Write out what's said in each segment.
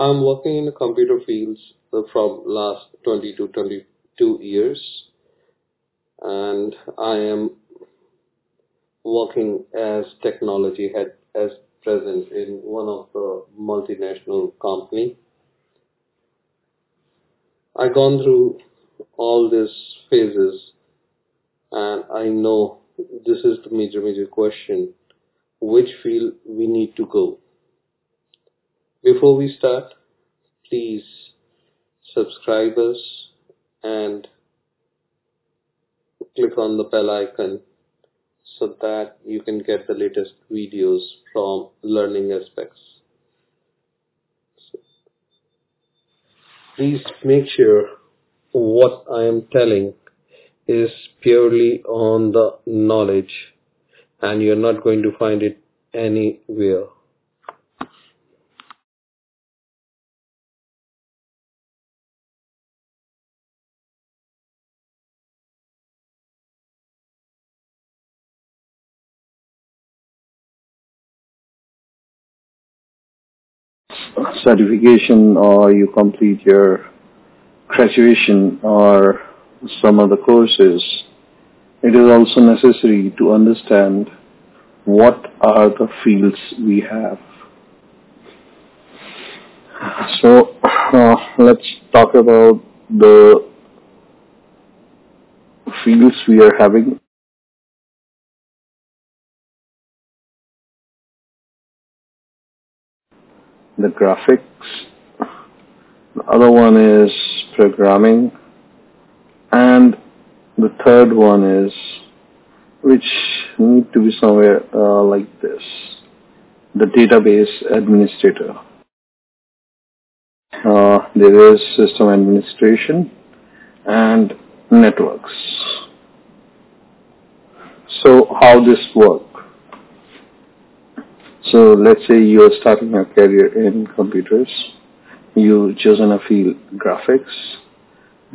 I'm working in the computer fields uh, from last 20 to 22 years, and I am working as technology head as present in one of the multinational company. I gone through all these phases and I know this is the major major question which field we need to go. Before we start, please subscribe us and click on the bell icon so that you can get the latest videos from learning aspects. Please make sure what I am telling is purely on the knowledge and you're not going to find it anywhere. Certification or you complete your graduation or some other courses, it is also necessary to understand what are the fields we have. So uh, let's talk about the fields we are having the graphics. The other one is programming. And the third one is, which need to be somewhere uh, like this, the database administrator. Uh, there is system administration and networks. So how this work? So let's say you're starting your career in computers. You chosen a field graphics.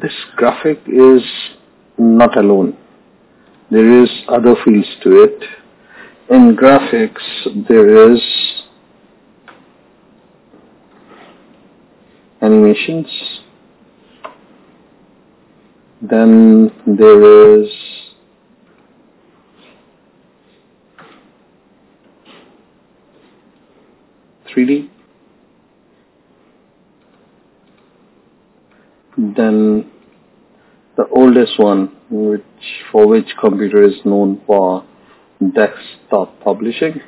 This graphic is not alone. There is other fields to it. In graphics, there is animations. Then there is 3D. Then the oldest one, which for which computer is known for desktop publishing.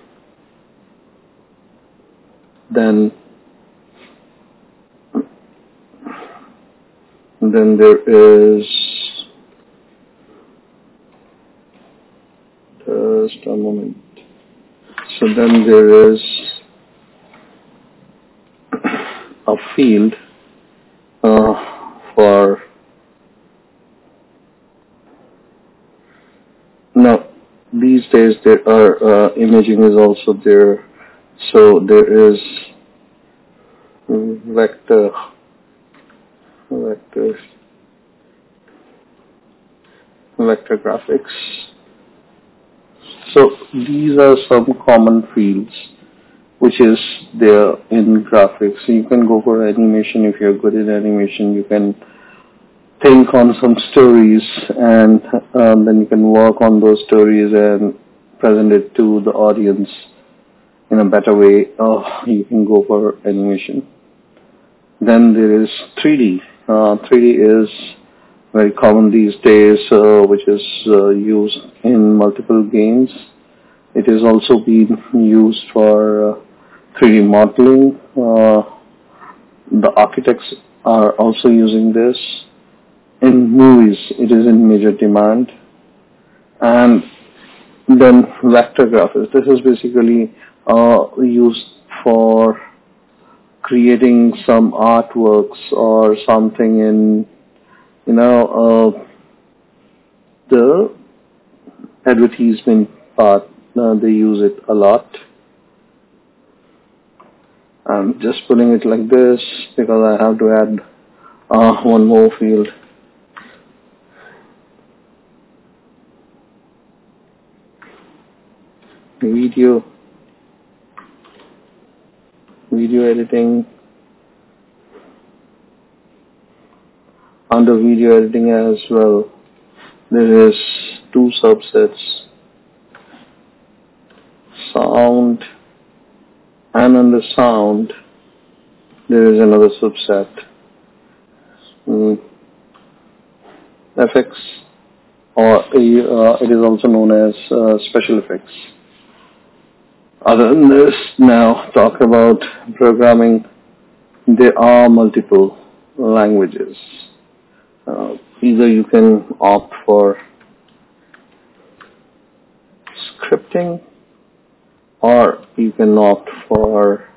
Then then there is just a moment. So then there is a field uh, for now these days there are uh, imaging is also there. So there is vector vector vector graphics. So these are some common fields which is there in graphics. You can go for animation if you're good in animation. You can think on some stories and um, then you can work on those stories and present it to the audience in a better way. Oh, you can go for animation. Then there is 3D. Uh, 3D is very common these days, uh, which is uh, used in multiple games. It is also being used for uh, 3D modeling. Uh, the architects are also using this. In movies, it is in major demand. And then vector graphics. This is basically uh, used for creating some artworks or something in, you know, uh, the advertisement part. Uh, they use it a lot. I'm just putting it like this because I have to add uh, one more field. Video, video editing. Under video editing as well, there is two subsets. Sound and on the sound there is another subset. Mm. FX or uh, it is also known as uh, special effects. Other than this, now talk about programming. There are multiple languages. Uh, either you can opt for scripting or you can opt for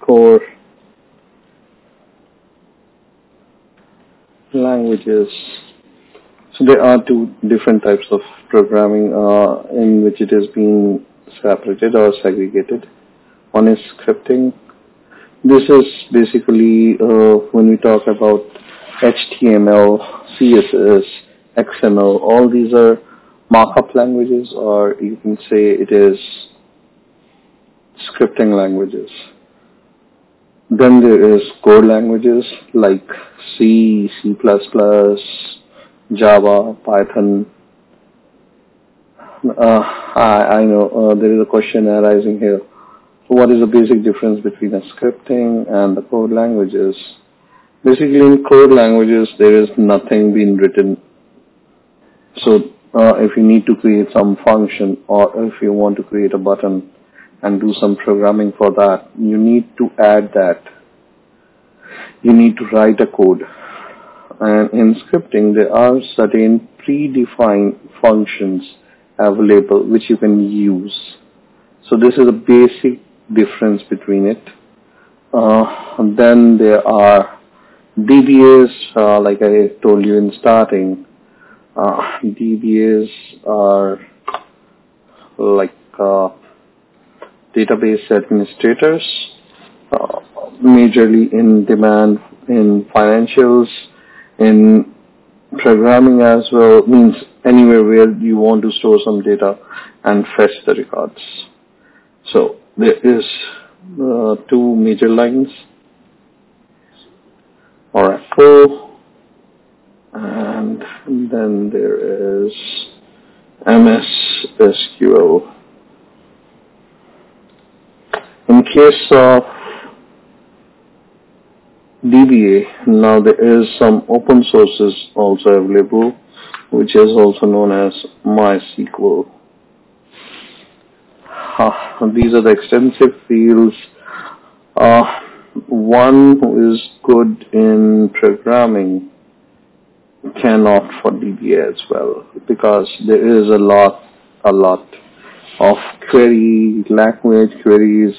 core languages. So there are two different types of programming uh, in which it is being separated or segregated. One is scripting. This is basically uh, when we talk about HTML, CSS, XML, all these are markup languages or you can say it is scripting languages. Then there is code languages like C, C++, Java, Python. Uh, I, I know uh, there is a question arising here. What is the basic difference between a scripting and the code languages? Basically, in code languages, there is nothing being written. So, uh, if you need to create some function or if you want to create a button, and do some programming for that, you need to add that. You need to write a code. And in scripting, there are certain predefined functions available which you can use. So this is a basic difference between it. Uh, then there are DBAs, uh, like I told you in starting. Uh, DBAs are like uh, database administrators, uh, majorly in demand in financials, in programming as well, means anywhere where you want to store some data and fetch the records. So there is uh, two major lines, Oracle, and then there is MS SQL. In case of DBA, now there is some open sources also available, which is also known as MySQL. Uh, these are the extensive fields. Uh, one who is good in programming can opt for DBA as well because there is a lot, a lot of query language queries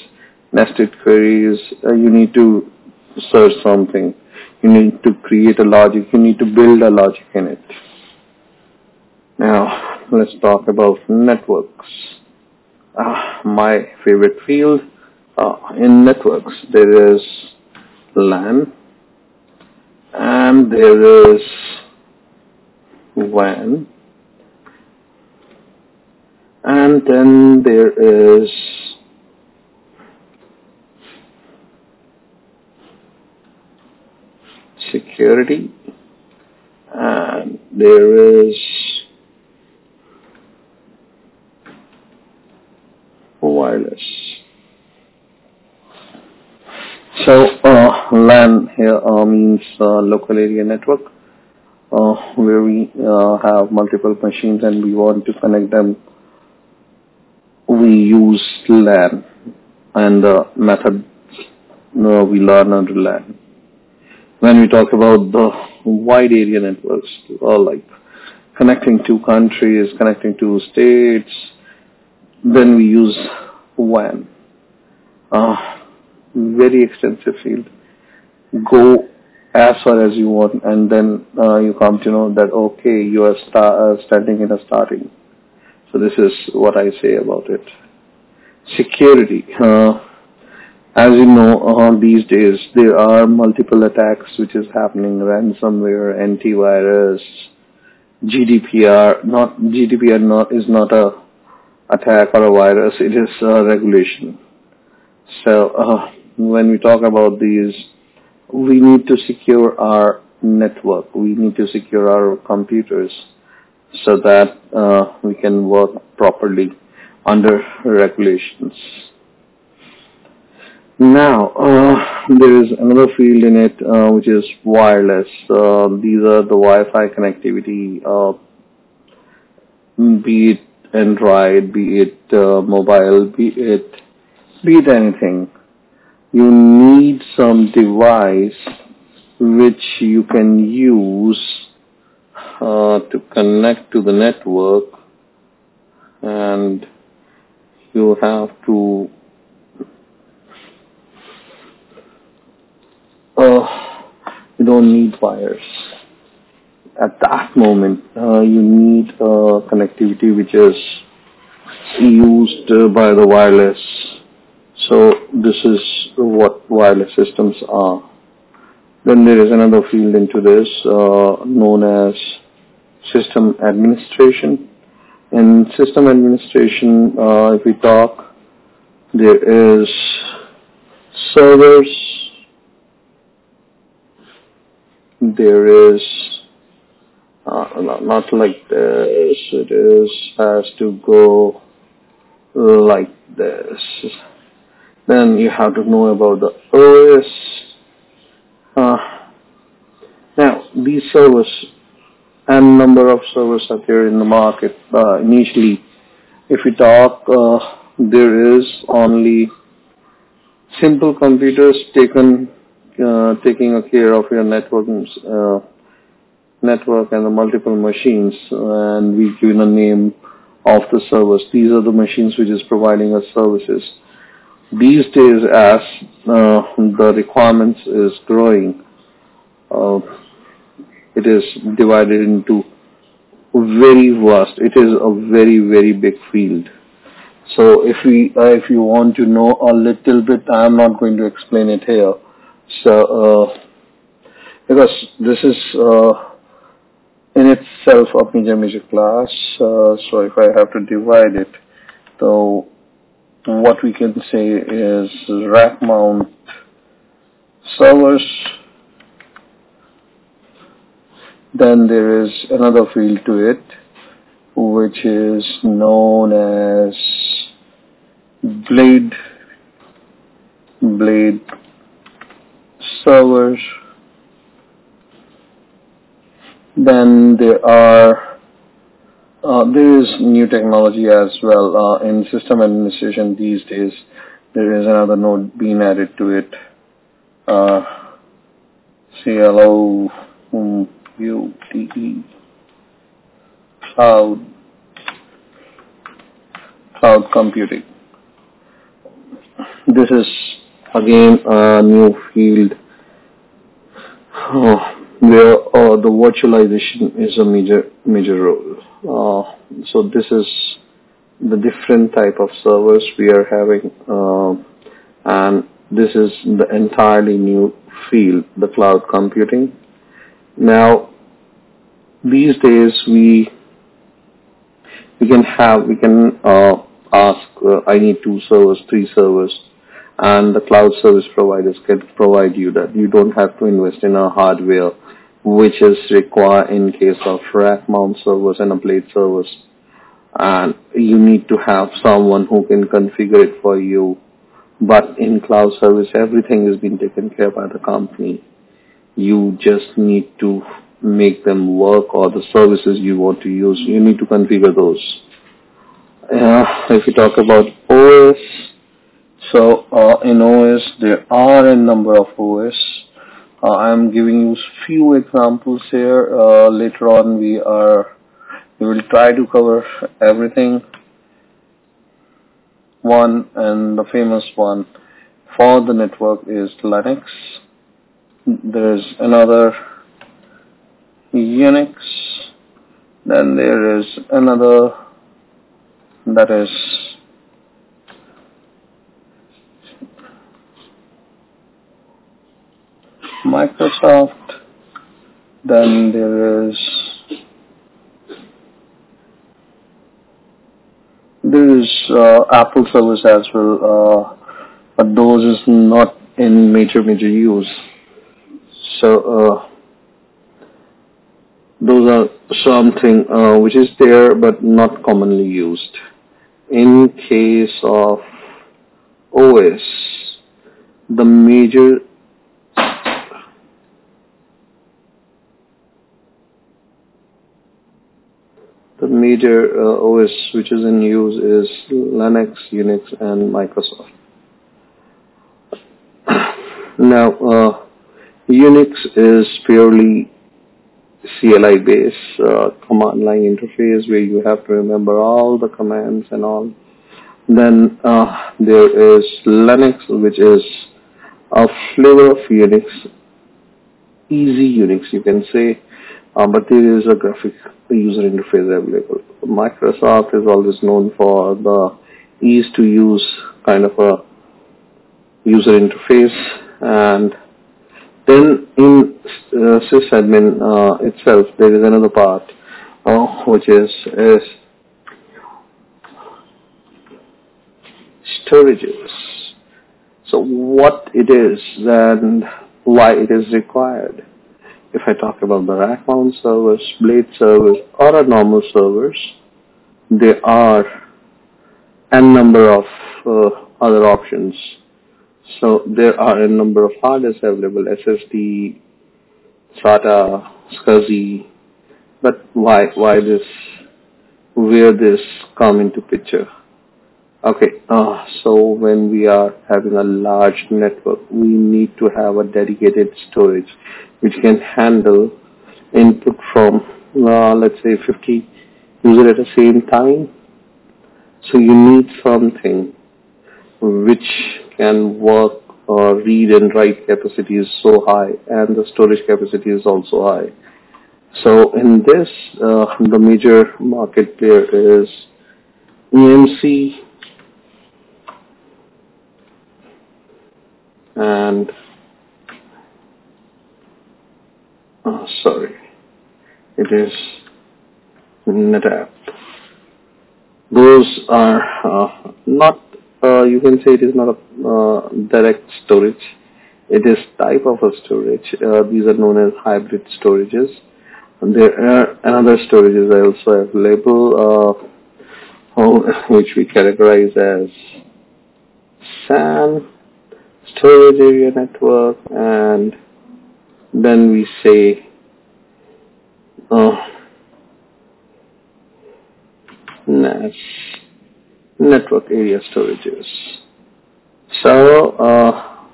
nested queries, uh, you need to search something. You need to create a logic. You need to build a logic in it. Now, let's talk about networks. Uh, my favorite field uh, in networks, there is LAN and there is WAN and then there is security. And there is wireless. So uh, LAN here uh, means uh, local area network uh, where we uh, have multiple machines and we want to connect them. We use LAN and the method uh, we learn under LAN when we talk about the wide area networks, or like connecting two countries, connecting two states, then we use WAN. Uh, very extensive field. Go as far as you want, and then uh, you come to know that okay, you are uh, standing in a starting. So this is what I say about it. Security. Uh, as you know, uh, these days there are multiple attacks which is happening, ransomware, antivirus, GDPR. Not GDPR not is not a attack or a virus; it is a regulation. So uh, when we talk about these we need to secure our network. We need to secure our computers so that uh, we can work properly under regulations. Now, uh, there is another field in it uh, which is wireless. Uh, these are the Wi-Fi connectivity, uh, be it Android, be it uh, mobile, be it be it anything. You need some device which you can use uh, to connect to the network and you have to uh, you don't need wires. At that moment uh, you need uh, connectivity which is used uh, by the wireless so this is what wireless systems are. Then there is another field into this uh, known as system administration. In system administration uh, if we talk there is servers there is uh, not like this. It is has to go like this then you have to know about the OS uh, now these servers and number of servers are there in the market uh, initially if we talk uh, there is only simple computers taken uh, taking care of your networking uh, network and the multiple machines and we give a name of the servers. These are the machines which is providing us services. These days as uh, the requirements is growing, uh, it is divided into very vast. It is a very, very big field. So if we, uh, if you want to know a little bit, I am not going to explain it here. So, uh, because this is uh, in itself a major major class, uh, so if I have to divide it, so what we can say is rack mount servers. Then there is another field to it, which is known as blade blade servers. Then there are uh, there is new technology as well uh, in system administration these days. There is another node being added to it. Uh, CLO cloud cloud computing. This is again a new field uh, where uh, the virtualization is a major major role. Uh, so this is the different type of servers we are having, uh, and this is the entirely new field, the cloud computing. Now, these days we we can have we can uh, ask uh, I need two servers, three servers, and the cloud service providers can provide you that. You don't have to invest in a hardware which is required in case of rack mount servers and a blade servers. And you need to have someone who can configure it for you. But in cloud service, everything is being taken care by the company. You just need to make them work or the services you want to use. You need to configure those. Uh, if you talk about OS, so uh, in OS there are a number of OS. Uh, I'm giving you few examples here. Uh, later on we are we will try to cover everything. One and the famous one for the network is Linux. There is another Unix. Then there is another that is Microsoft. Then there is there is uh, Apple service as well, uh, but those is not in major major use. So uh, those are something uh, which is there but not commonly used. In case of OS, the major the major uh, OS which is in use is Linux, Unix, and Microsoft. now, uh, Unix is purely CLI based uh, command line interface where you have to remember all the commands and all. Then uh, there is Linux, which is a flavor of Unix, easy Unix, you can say, but there is a graphic user interface available. Microsoft is always known for the ease to use kind of a user interface and then in uh, sysadmin uh, itself there is another part uh, which is, is storages. So what it is and why it is required. If I talk about the rack mount servers, blade servers, or a normal servers, there are n number of uh, other options. So there are a number of hard disks available, SSD, SATA, SCSI, but why why this where this come into picture? Okay, uh, so when we are having a large network, we need to have a dedicated storage which can handle input from, uh, let's say, 50 users at the same time. So you need something which can work or read and write capacity is so high and the storage capacity is also high. So in this, uh, the major market player is EMC and oh, sorry, it is NetApp. Those are uh, not, uh, you can say it is not a uh, direct storage. It is type of a storage. Uh, these are known as hybrid storages. And there are another storages I also available, uh, which we categorize as SAN, storage area network and then we say uh, NAS network area storages. So uh,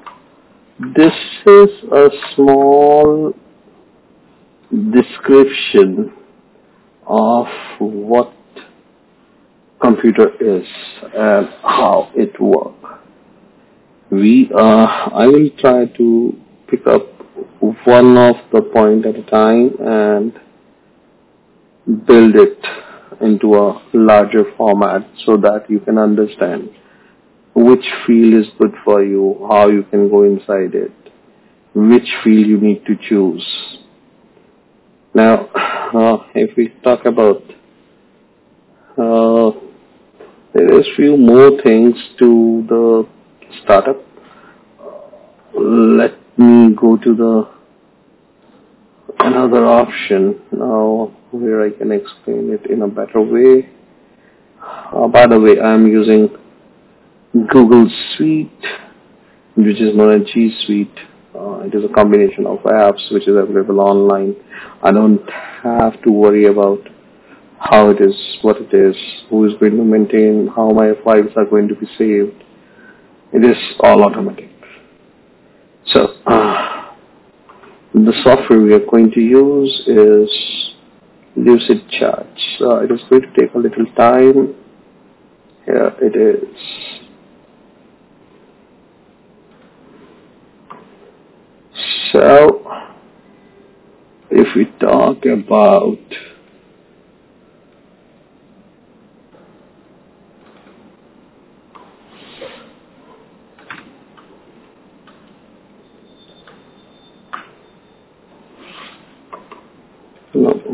this is a small description of what computer is and how it works we uh, I will try to pick up one of the point at a time and build it into a larger format so that you can understand which field is good for you, how you can go inside it, which field you need to choose. Now, uh, if we talk about uh, there is few more things to the startup. Let me go to the another option now where I can explain it in a better way. Uh, by the way, I'm using Google Suite, which is known as G Suite. Uh, it is a combination of apps which is available online. I don't have to worry about how it is, what it is, who is going to maintain, how my files are going to be saved it is all automatic. So uh, the software we are going to use is Lucidchart. Uh, it is going to take a little time. Here it is. So if we talk about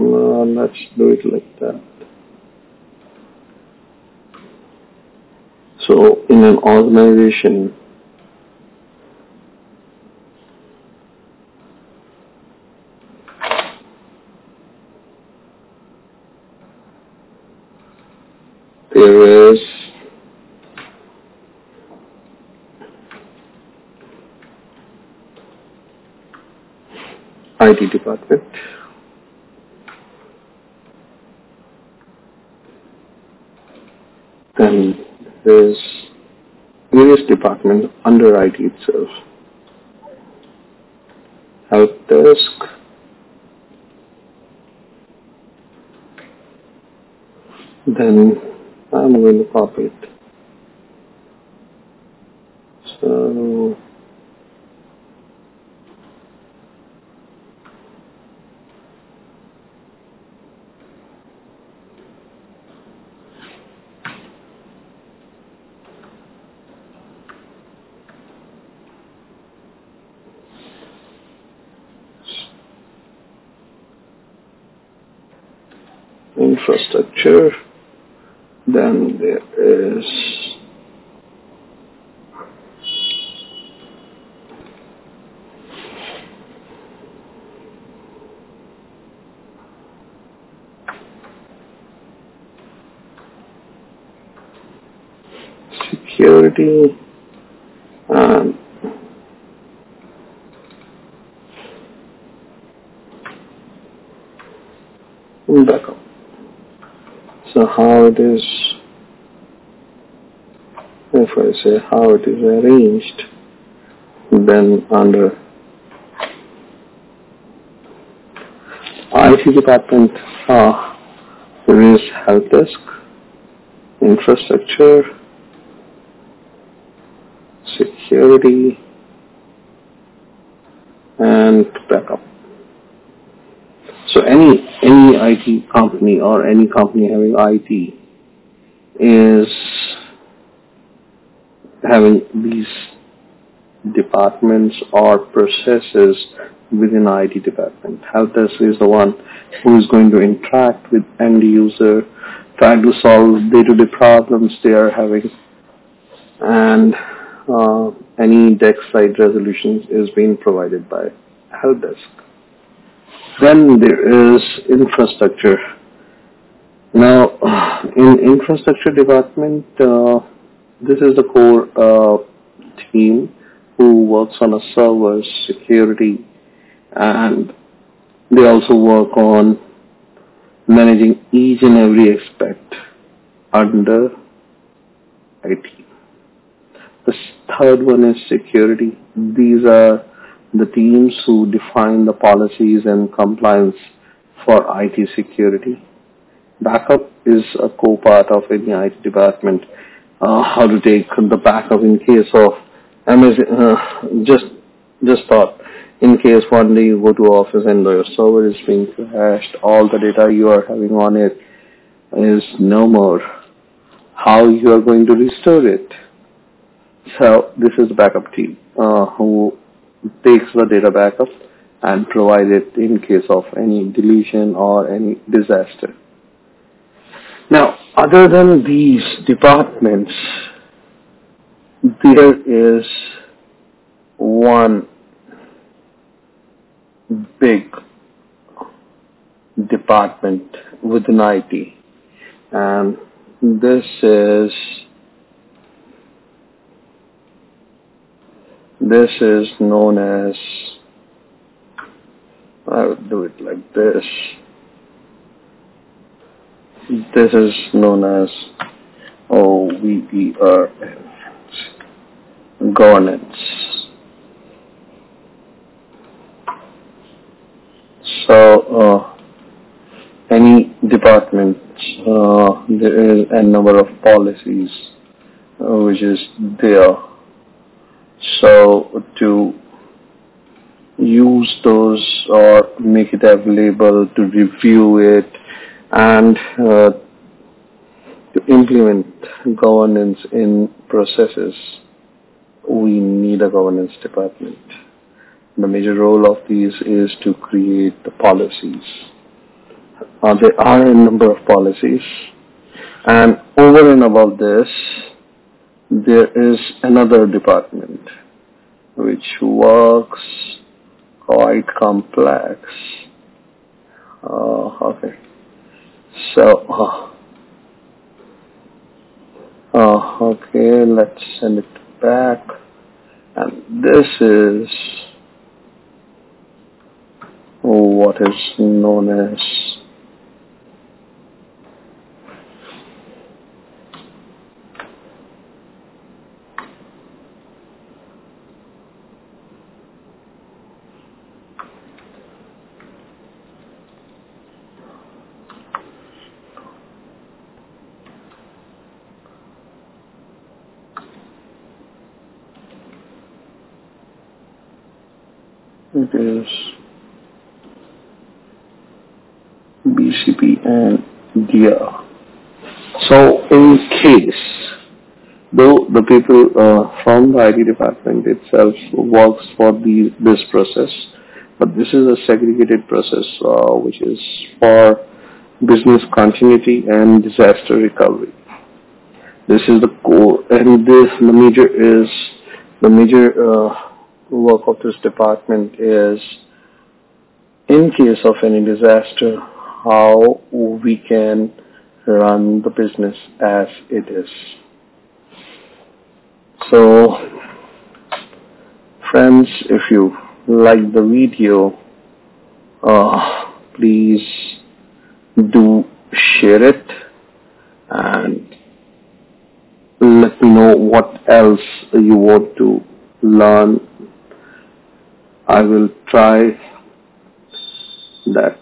let's do it like that. So in an organization, there is IT department. Then there's various departments under IT itself. Help desk, then I'm going to copy it. So infrastructure then there is security and backup. So how it is, if I say how it is arranged, then under IT department, uh, there is help desk, infrastructure, security, and backup. So any any IT company or any company having IT is having these departments or processes within IT department. Help desk is the one who is going to interact with end user, try to solve day-to-day problems they are having, and uh, any desk side resolutions is being provided by help desk. Then there is infrastructure. Now, in infrastructure department, uh, this is the core uh, team who works on a server security and they also work on managing each and every aspect under IT. The third one is security. These are the teams who define the policies and compliance for IT security. Backup is a core part of any IT department. Uh, how to take the backup in case of Amazon, uh, just just thought in case one day you go to office and your server is being crashed, all the data you are having on it is no more. How you are going to restore it? So this is the backup team uh, who takes the data backup and provide it in case of any deletion or any disaster. Now, other than these departments, there is one big department within IT and this is this is known as I would do it like this. This is known as OVERF governance so uh, any department uh, there is a number of policies uh, which is there so to use those or make it available to review it and uh, to implement governance in processes, we need a governance department. The major role of these is to create the policies. Uh, there are a number of policies and over and above this, there is another department which works quite complex. Uh, okay. So, uh, Uh, okay, let's send it back. And this is what is known as it is BCP and DR. So in case, though the people uh, from the IT department itself works for the, this process, but this is a segregated process uh, which is for business continuity and disaster recovery. This is the core, and this the major is the major uh, work of this department is, in case of any disaster, how we can run the business as it is. So, friends, if you like the video, uh, please do share it and let me know what else you want to learn. I will try that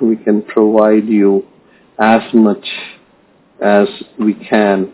we can provide you as much as we can